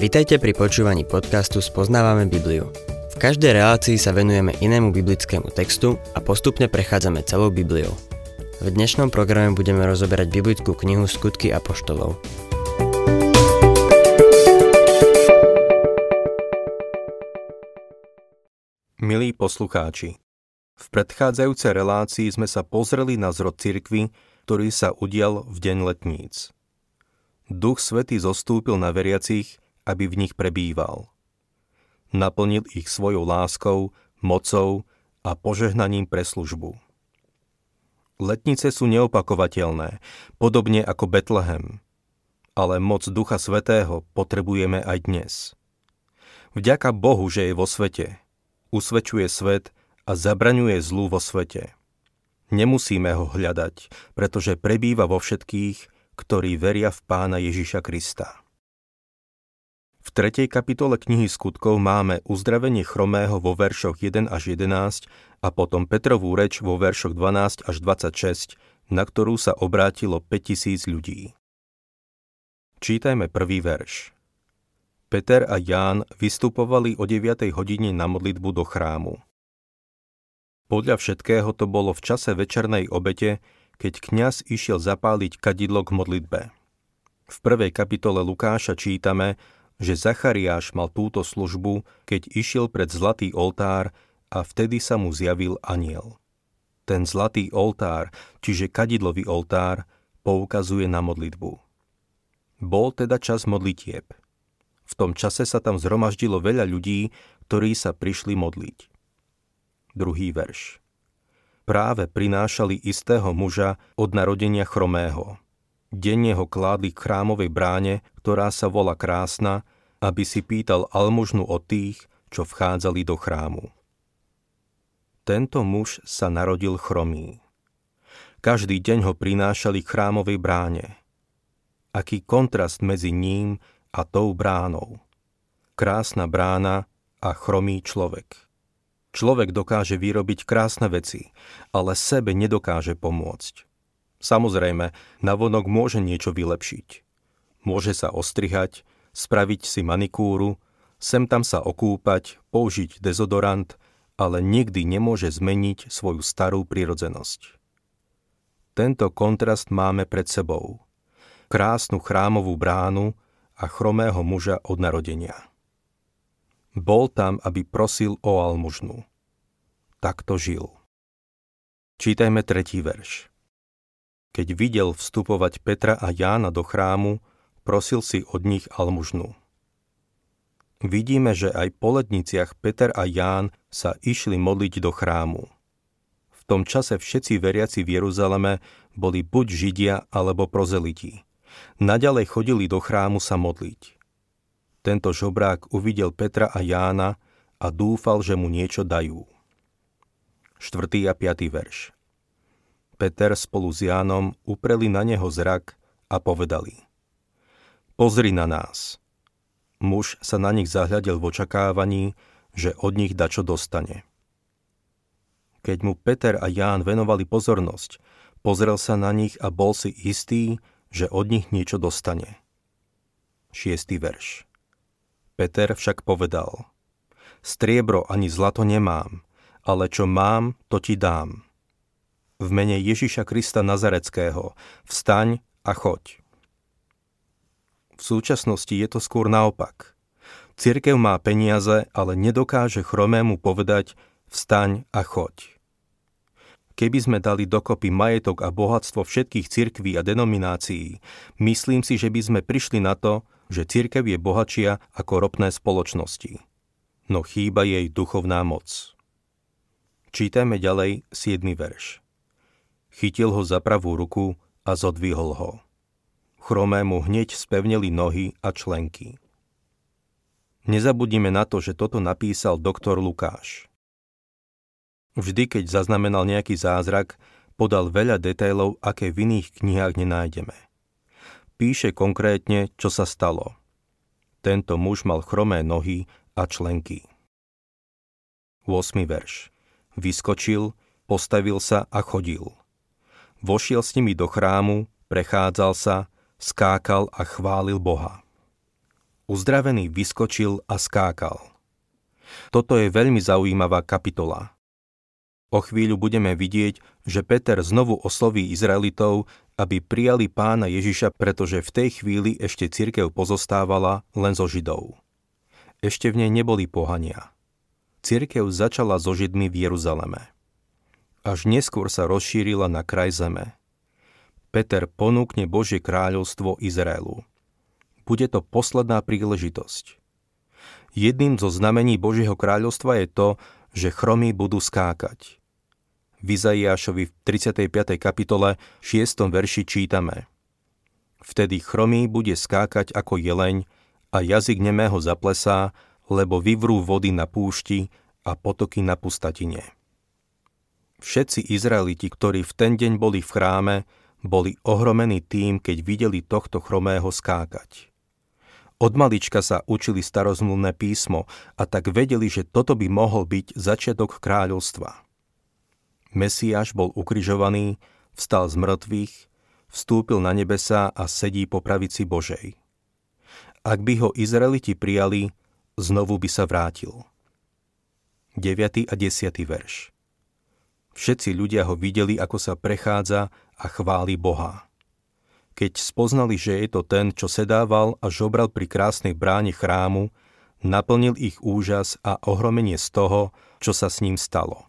Vitajte pri počúvaní podcastu Spoznávame Bibliu. V každej relácii sa venujeme inému biblickému textu a postupne prechádzame celou Bibliou. V dnešnom programe budeme rozoberať biblickú knihu Skutky a poštolov. Milí poslucháči, v predchádzajúcej relácii sme sa pozreli na zrod cirkvy, ktorý sa udial v deň letníc. Duch Svetý zostúpil na veriacich, aby v nich prebýval. Naplnil ich svojou láskou, mocou a požehnaním pre službu. Letnice sú neopakovateľné, podobne ako Betlehem. Ale moc Ducha Svetého potrebujeme aj dnes. Vďaka Bohu, že je vo svete. Usvedčuje svet a zabraňuje zlú vo svete. Nemusíme ho hľadať, pretože prebýva vo všetkých, ktorí veria v Pána Ježiša Krista. V 3. kapitole knihy skutkov máme uzdravenie chromého vo veršoch 1 až 11 a potom Petrovú reč vo veršoch 12 až 26, na ktorú sa obrátilo 5000 ľudí. Čítajme prvý verš. Peter a Ján vystupovali o 9. hodine na modlitbu do chrámu. Podľa všetkého to bolo v čase večernej obete, keď kňaz išiel zapáliť kadidlo k modlitbe. V prvej kapitole Lukáša čítame, že Zachariáš mal túto službu, keď išiel pred zlatý oltár a vtedy sa mu zjavil aniel. Ten zlatý oltár, čiže kadidlový oltár, poukazuje na modlitbu. Bol teda čas modlitieb. V tom čase sa tam zhromaždilo veľa ľudí, ktorí sa prišli modliť. Druhý verš. Práve prinášali istého muža od narodenia chromého – Denne ho kládli k chrámovej bráne, ktorá sa volá krásna, aby si pýtal almužnu od tých, čo vchádzali do chrámu. Tento muž sa narodil chromý. Každý deň ho prinášali k chrámovej bráne. Aký kontrast medzi ním a tou bránou. Krásna brána a chromý človek. Človek dokáže vyrobiť krásne veci, ale sebe nedokáže pomôcť. Samozrejme, navonok môže niečo vylepšiť. Môže sa ostrihať, spraviť si manikúru, sem tam sa okúpať, použiť dezodorant, ale nikdy nemôže zmeniť svoju starú prirodzenosť. Tento kontrast máme pred sebou. Krásnu chrámovú bránu a chromého muža od narodenia. Bol tam, aby prosil o almužnu. Takto žil. Čítajme tretí verš. Keď videl vstupovať Petra a Jána do chrámu, prosil si od nich almužnu. Vidíme, že aj po letniciach Peter a Ján sa išli modliť do chrámu. V tom čase všetci veriaci v Jeruzaleme boli buď Židia alebo prozeliti. Naďalej chodili do chrámu sa modliť. Tento žobrák uvidel Petra a Jána a dúfal, že mu niečo dajú. 4. a 5. verš Peter spolu s Jánom upreli na neho zrak a povedali Pozri na nás. Muž sa na nich zahľadil v očakávaní, že od nich dačo dostane. Keď mu Peter a Ján venovali pozornosť, pozrel sa na nich a bol si istý, že od nich niečo dostane. Šiestý verš. Peter však povedal, striebro ani zlato nemám, ale čo mám, to ti dám v mene Ježiša Krista Nazareckého. Vstaň a choď. V súčasnosti je to skôr naopak. Cirkev má peniaze, ale nedokáže chromému povedať vstaň a choď. Keby sme dali dokopy majetok a bohatstvo všetkých cirkví a denominácií, myslím si, že by sme prišli na to, že cirkev je bohatšia ako ropné spoločnosti. No chýba jej duchovná moc. Čítajme ďalej 7. verš chytil ho za pravú ruku a zodvihol ho. Chromému hneď spevnili nohy a členky. Nezabudnime na to, že toto napísal doktor Lukáš. Vždy, keď zaznamenal nejaký zázrak, podal veľa detailov, aké v iných knihách nenájdeme. Píše konkrétne, čo sa stalo. Tento muž mal chromé nohy a členky. 8. verš. Vyskočil, postavil sa a chodil. Vošiel s nimi do chrámu, prechádzal sa, skákal a chválil Boha. uzdravený vyskočil a skákal. Toto je veľmi zaujímavá kapitola. O chvíľu budeme vidieť, že Peter znovu osloví Izraelitov, aby prijali pána Ježiša, pretože v tej chvíli ešte cirkev pozostávala len zo Židov. Ešte v nej neboli pohania. Cirkev začala so Židmi v Jeruzaleme. Až neskôr sa rozšírila na kraj zeme. Peter ponúkne Božie kráľovstvo Izraelu. Bude to posledná príležitosť. Jedným zo znamení Božieho kráľovstva je to, že chromy budú skákať. V Izaiášovi v 35. kapitole 6. verši čítame Vtedy chromý bude skákať ako jeleň a jazyk nemého zaplesá, lebo vyvrú vody na púšti a potoky na pustatine. Všetci Izraeliti, ktorí v ten deň boli v chráme, boli ohromení tým, keď videli tohto chromého skákať. Od malička sa učili starozmluvné písmo a tak vedeli, že toto by mohol byť začiatok kráľovstva. Mesiáš bol ukrižovaný, vstal z mŕtvych, vstúpil na nebesa a sedí po pravici Božej. Ak by ho Izraeliti prijali, znovu by sa vrátil. 9. a 10. verš Všetci ľudia ho videli, ako sa prechádza a chváli Boha. Keď spoznali, že je to ten, čo sedával a žobral pri krásnej bráne chrámu, naplnil ich úžas a ohromenie z toho, čo sa s ním stalo.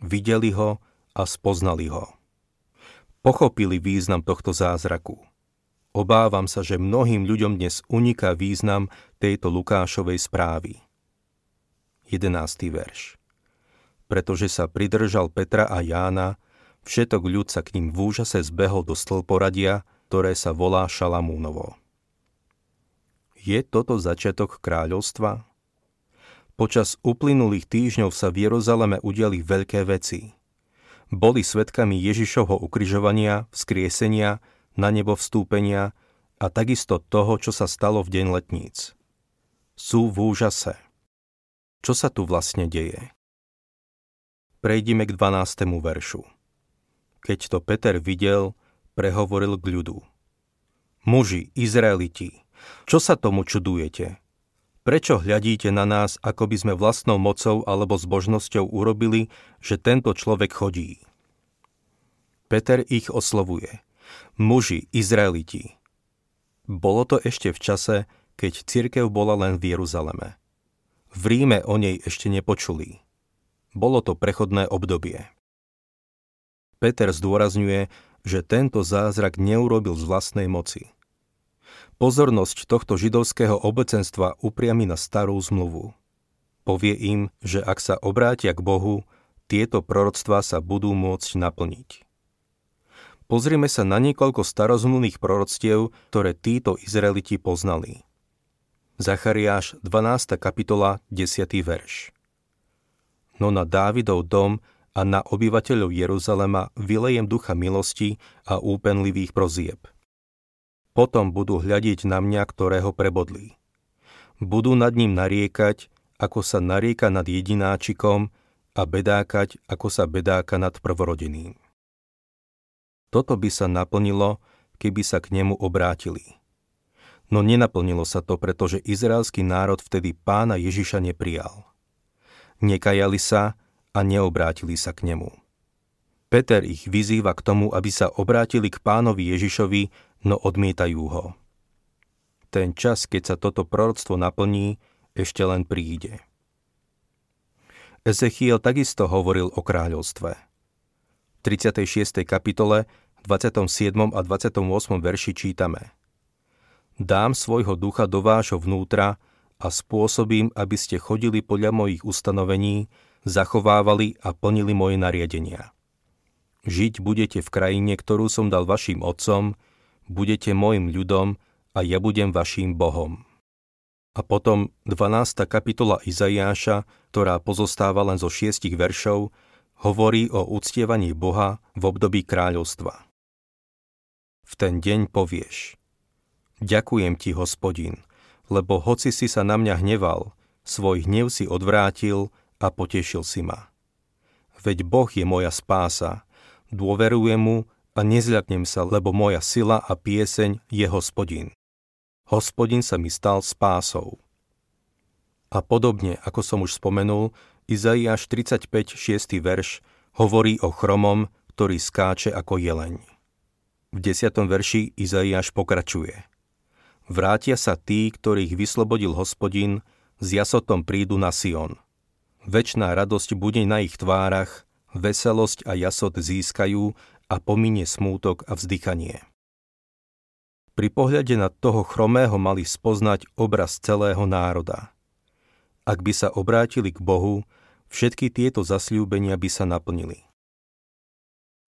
Videli ho a spoznali ho. Pochopili význam tohto zázraku. Obávam sa, že mnohým ľuďom dnes uniká význam tejto Lukášovej správy. 11. verš Pretože sa pridržal Petra a Jána, všetok ľud sa k ním v úžase zbehol do stĺporadia, ktoré sa volá Šalamúnovo. Je toto začiatok kráľovstva? Počas uplynulých týždňov sa v Jeruzaleme udiali veľké veci. Boli svetkami Ježišovho ukrižovania, vzkriesenia, na nebo vstúpenia a takisto toho, čo sa stalo v deň letníc. Sú v úžase. Čo sa tu vlastne deje? Prejdime k 12. veršu. Keď to Peter videl, prehovoril k ľudu. Muži, Izraeliti, čo sa tomu čudujete? Prečo hľadíte na nás, ako by sme vlastnou mocou alebo zbožnosťou urobili, že tento človek chodí? Peter ich oslovuje. Muži, Izraeliti. Bolo to ešte v čase, keď cirkev bola len v Jeruzaleme. V Ríme o nej ešte nepočuli. Bolo to prechodné obdobie. Peter zdôrazňuje, že tento zázrak neurobil z vlastnej moci – Pozornosť tohto židovského obecenstva upriami na starú zmluvu. Povie im, že ak sa obrátia k Bohu, tieto proroctvá sa budú môcť naplniť. Pozrieme sa na niekoľko starozmluvných proroctiev, ktoré títo Izraeliti poznali. Zachariáš 12. kapitola 10. verš No na Dávidov dom a na obyvateľov Jeruzalema vylejem ducha milosti a úpenlivých prozieb – potom budú hľadiť na mňa, ktorého prebodli. Budú nad ním nariekať, ako sa narieka nad jedináčikom a bedákať, ako sa bedáka nad prvorodeným. Toto by sa naplnilo, keby sa k nemu obrátili. No nenaplnilo sa to, pretože izraelský národ vtedy pána Ježiša neprijal. Nekajali sa a neobrátili sa k nemu. Peter ich vyzýva k tomu, aby sa obrátili k pánovi Ježišovi no odmietajú ho. Ten čas, keď sa toto proroctvo naplní, ešte len príde. Ezechiel takisto hovoril o kráľovstve. V 36. kapitole 27. a 28. verši čítame Dám svojho ducha do vášho vnútra a spôsobím, aby ste chodili podľa mojich ustanovení, zachovávali a plnili moje nariadenia. Žiť budete v krajine, ktorú som dal vašim otcom, budete môjim ľudom a ja budem vaším Bohom. A potom 12. kapitola Izaiáša, ktorá pozostáva len zo šiestich veršov, hovorí o uctievaní Boha v období kráľovstva. V ten deň povieš Ďakujem ti, hospodin, lebo hoci si sa na mňa hneval, svoj hnev si odvrátil a potešil si ma. Veď Boh je moja spása, dôverujem mu a nezľaknem sa, lebo moja sila a pieseň je hospodin. hospodin sa mi stal spásou. A podobne, ako som už spomenul, Izaiáš 35, 6. verš hovorí o chromom, ktorý skáče ako jeleň. V 10. verši Izaiáš pokračuje. Vrátia sa tí, ktorých vyslobodil hospodin, s jasotom prídu na Sion. Večná radosť bude na ich tvárach, veselosť a jasot získajú a pominie smútok a vzdychanie. Pri pohľade na toho chromého mali spoznať obraz celého národa. Ak by sa obrátili k Bohu, všetky tieto zasľúbenia by sa naplnili.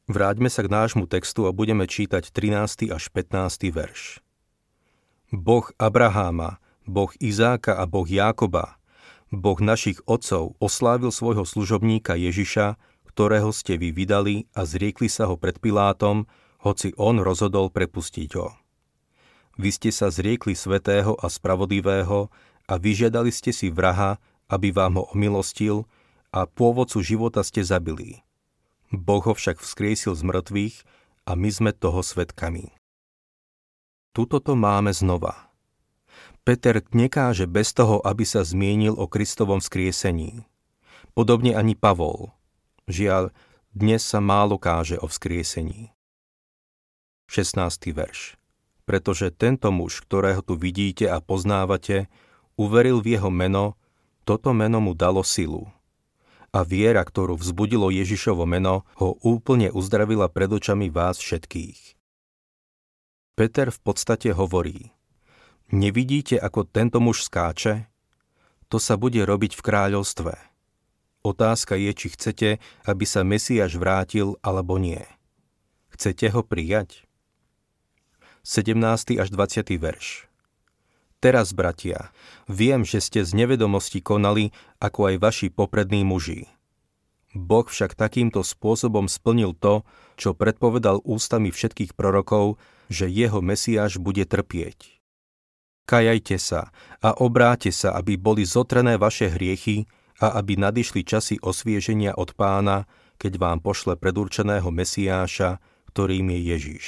Vráťme sa k nášmu textu a budeme čítať 13. až 15. verš. Boh Abraháma, Boh Izáka a Boh Jákoba, Boh našich otcov oslávil svojho služobníka Ježiša, ktorého ste vy vydali a zriekli sa ho pred Pilátom, hoci on rozhodol prepustiť ho. Vy ste sa zriekli svetého a spravodlivého a vyžiadali ste si vraha, aby vám ho omilostil a pôvodcu života ste zabili. Boh ho však vzkriesil z mŕtvych a my sme toho svetkami. Tuto to máme znova. Peter nekáže bez toho, aby sa zmienil o Kristovom vzkriesení. Podobne ani Pavol – Žiaľ, dnes sa málo káže o vzkriesení. 16. verš. Pretože tento muž, ktorého tu vidíte a poznávate, uveril v jeho meno, toto meno mu dalo silu. A viera, ktorú vzbudilo Ježišovo meno, ho úplne uzdravila pred očami vás všetkých. Peter v podstate hovorí, nevidíte, ako tento muž skáče? To sa bude robiť v kráľovstve – Otázka je, či chcete, aby sa Mesiáš vrátil alebo nie. Chcete ho prijať? 17. až 20. verš Teraz, bratia, viem, že ste z nevedomosti konali, ako aj vaši poprední muži. Boh však takýmto spôsobom splnil to, čo predpovedal ústami všetkých prorokov, že jeho Mesiáš bude trpieť. Kajajte sa a obráte sa, aby boli zotrené vaše hriechy, a aby nadišli časy osvieženia od pána, keď vám pošle predurčeného Mesiáša, ktorým je Ježiš.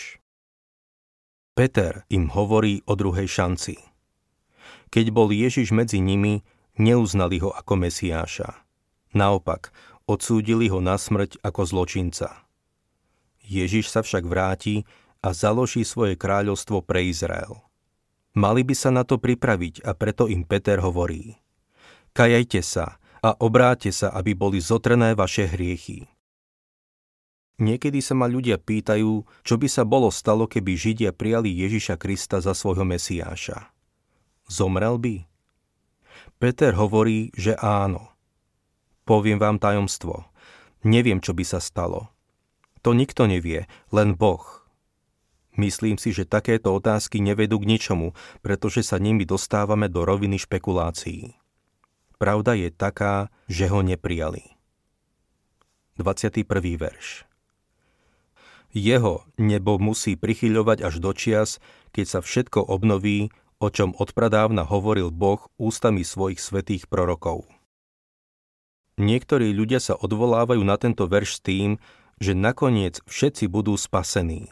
Peter im hovorí o druhej šanci. Keď bol Ježiš medzi nimi, neuznali ho ako Mesiáša. Naopak, odsúdili ho na smrť ako zločinca. Ježiš sa však vráti a založí svoje kráľovstvo pre Izrael. Mali by sa na to pripraviť a preto im Peter hovorí. Kajajte sa a obráte sa, aby boli zotrené vaše hriechy. Niekedy sa ma ľudia pýtajú, čo by sa bolo stalo, keby Židia prijali Ježiša Krista za svojho Mesiáša. Zomrel by? Peter hovorí, že áno. Poviem vám tajomstvo. Neviem, čo by sa stalo. To nikto nevie, len Boh. Myslím si, že takéto otázky nevedú k ničomu, pretože sa nimi dostávame do roviny špekulácií. Pravda je taká, že ho neprijali. 21. verš Jeho nebo musí prichyľovať až do čias, keď sa všetko obnoví, o čom odpradávna hovoril Boh ústami svojich svetých prorokov. Niektorí ľudia sa odvolávajú na tento verš s tým, že nakoniec všetci budú spasení.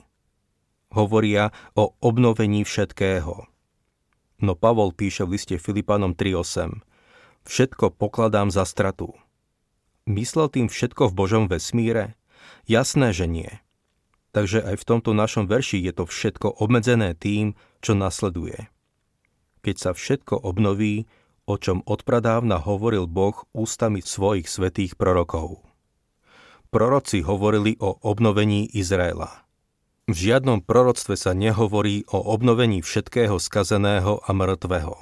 Hovoria o obnovení všetkého. No Pavol píše v liste Filipanom 3.8 všetko pokladám za stratu. Myslel tým všetko v Božom vesmíre? Jasné, že nie. Takže aj v tomto našom verši je to všetko obmedzené tým, čo nasleduje. Keď sa všetko obnoví, o čom odpradávna hovoril Boh ústami svojich svetých prorokov. Proroci hovorili o obnovení Izraela. V žiadnom proroctve sa nehovorí o obnovení všetkého skazeného a mŕtvého.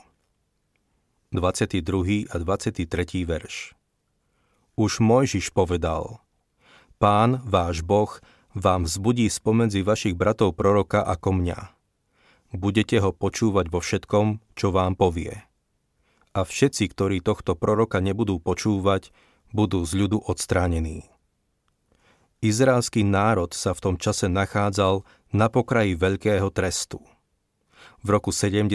22. a 23. verš. Už Mojžiš povedal, Pán, váš Boh, vám vzbudí spomedzi vašich bratov proroka ako mňa. Budete ho počúvať vo všetkom, čo vám povie. A všetci, ktorí tohto proroka nebudú počúvať, budú z ľudu odstránení. Izraelský národ sa v tom čase nachádzal na pokraji veľkého trestu. V roku 70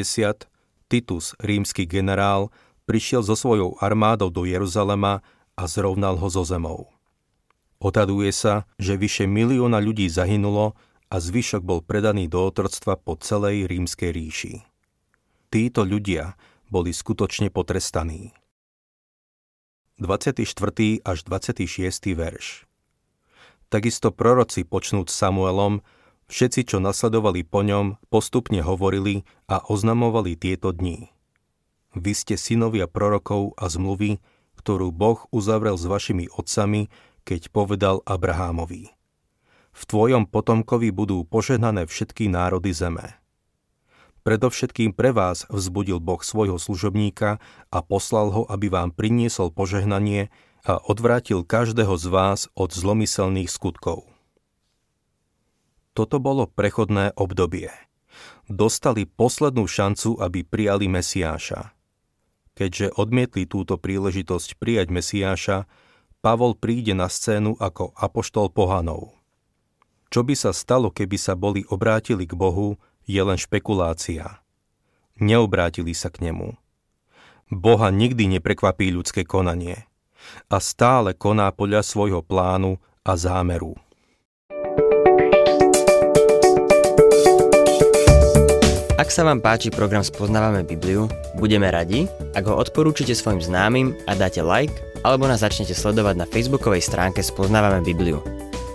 Titus, rímsky generál, prišiel so svojou armádou do Jeruzalema a zrovnal ho zo zemou. Odhaduje sa, že vyše milióna ľudí zahynulo a zvyšok bol predaný do otroctva po celej rímskej ríši. títo ľudia boli skutočne potrestaní. 24. až 26. verš Takisto proroci počnúť Samuelom, všetci, čo nasledovali po ňom, postupne hovorili a oznamovali tieto dni. Vy ste synovia prorokov a zmluvy, ktorú Boh uzavrel s vašimi otcami, keď povedal Abrahámovi. V tvojom potomkovi budú požehnané všetky národy zeme. Predovšetkým pre vás vzbudil Boh svojho služobníka a poslal ho, aby vám priniesol požehnanie a odvrátil každého z vás od zlomyselných skutkov. Toto bolo prechodné obdobie. Dostali poslednú šancu, aby prijali Mesiáša. Keďže odmietli túto príležitosť prijať Mesiáša, Pavol príde na scénu ako apoštol pohanov. Čo by sa stalo, keby sa boli obrátili k Bohu, je len špekulácia. Neobrátili sa k nemu. Boha nikdy neprekvapí ľudské konanie a stále koná podľa svojho plánu a zámeru. Ak sa vám páči program Spoznávame Bibliu, budeme radi, ak ho odporúčite svojim známym a dáte like, alebo nás začnete sledovať na facebookovej stránke Spoznávame Bibliu.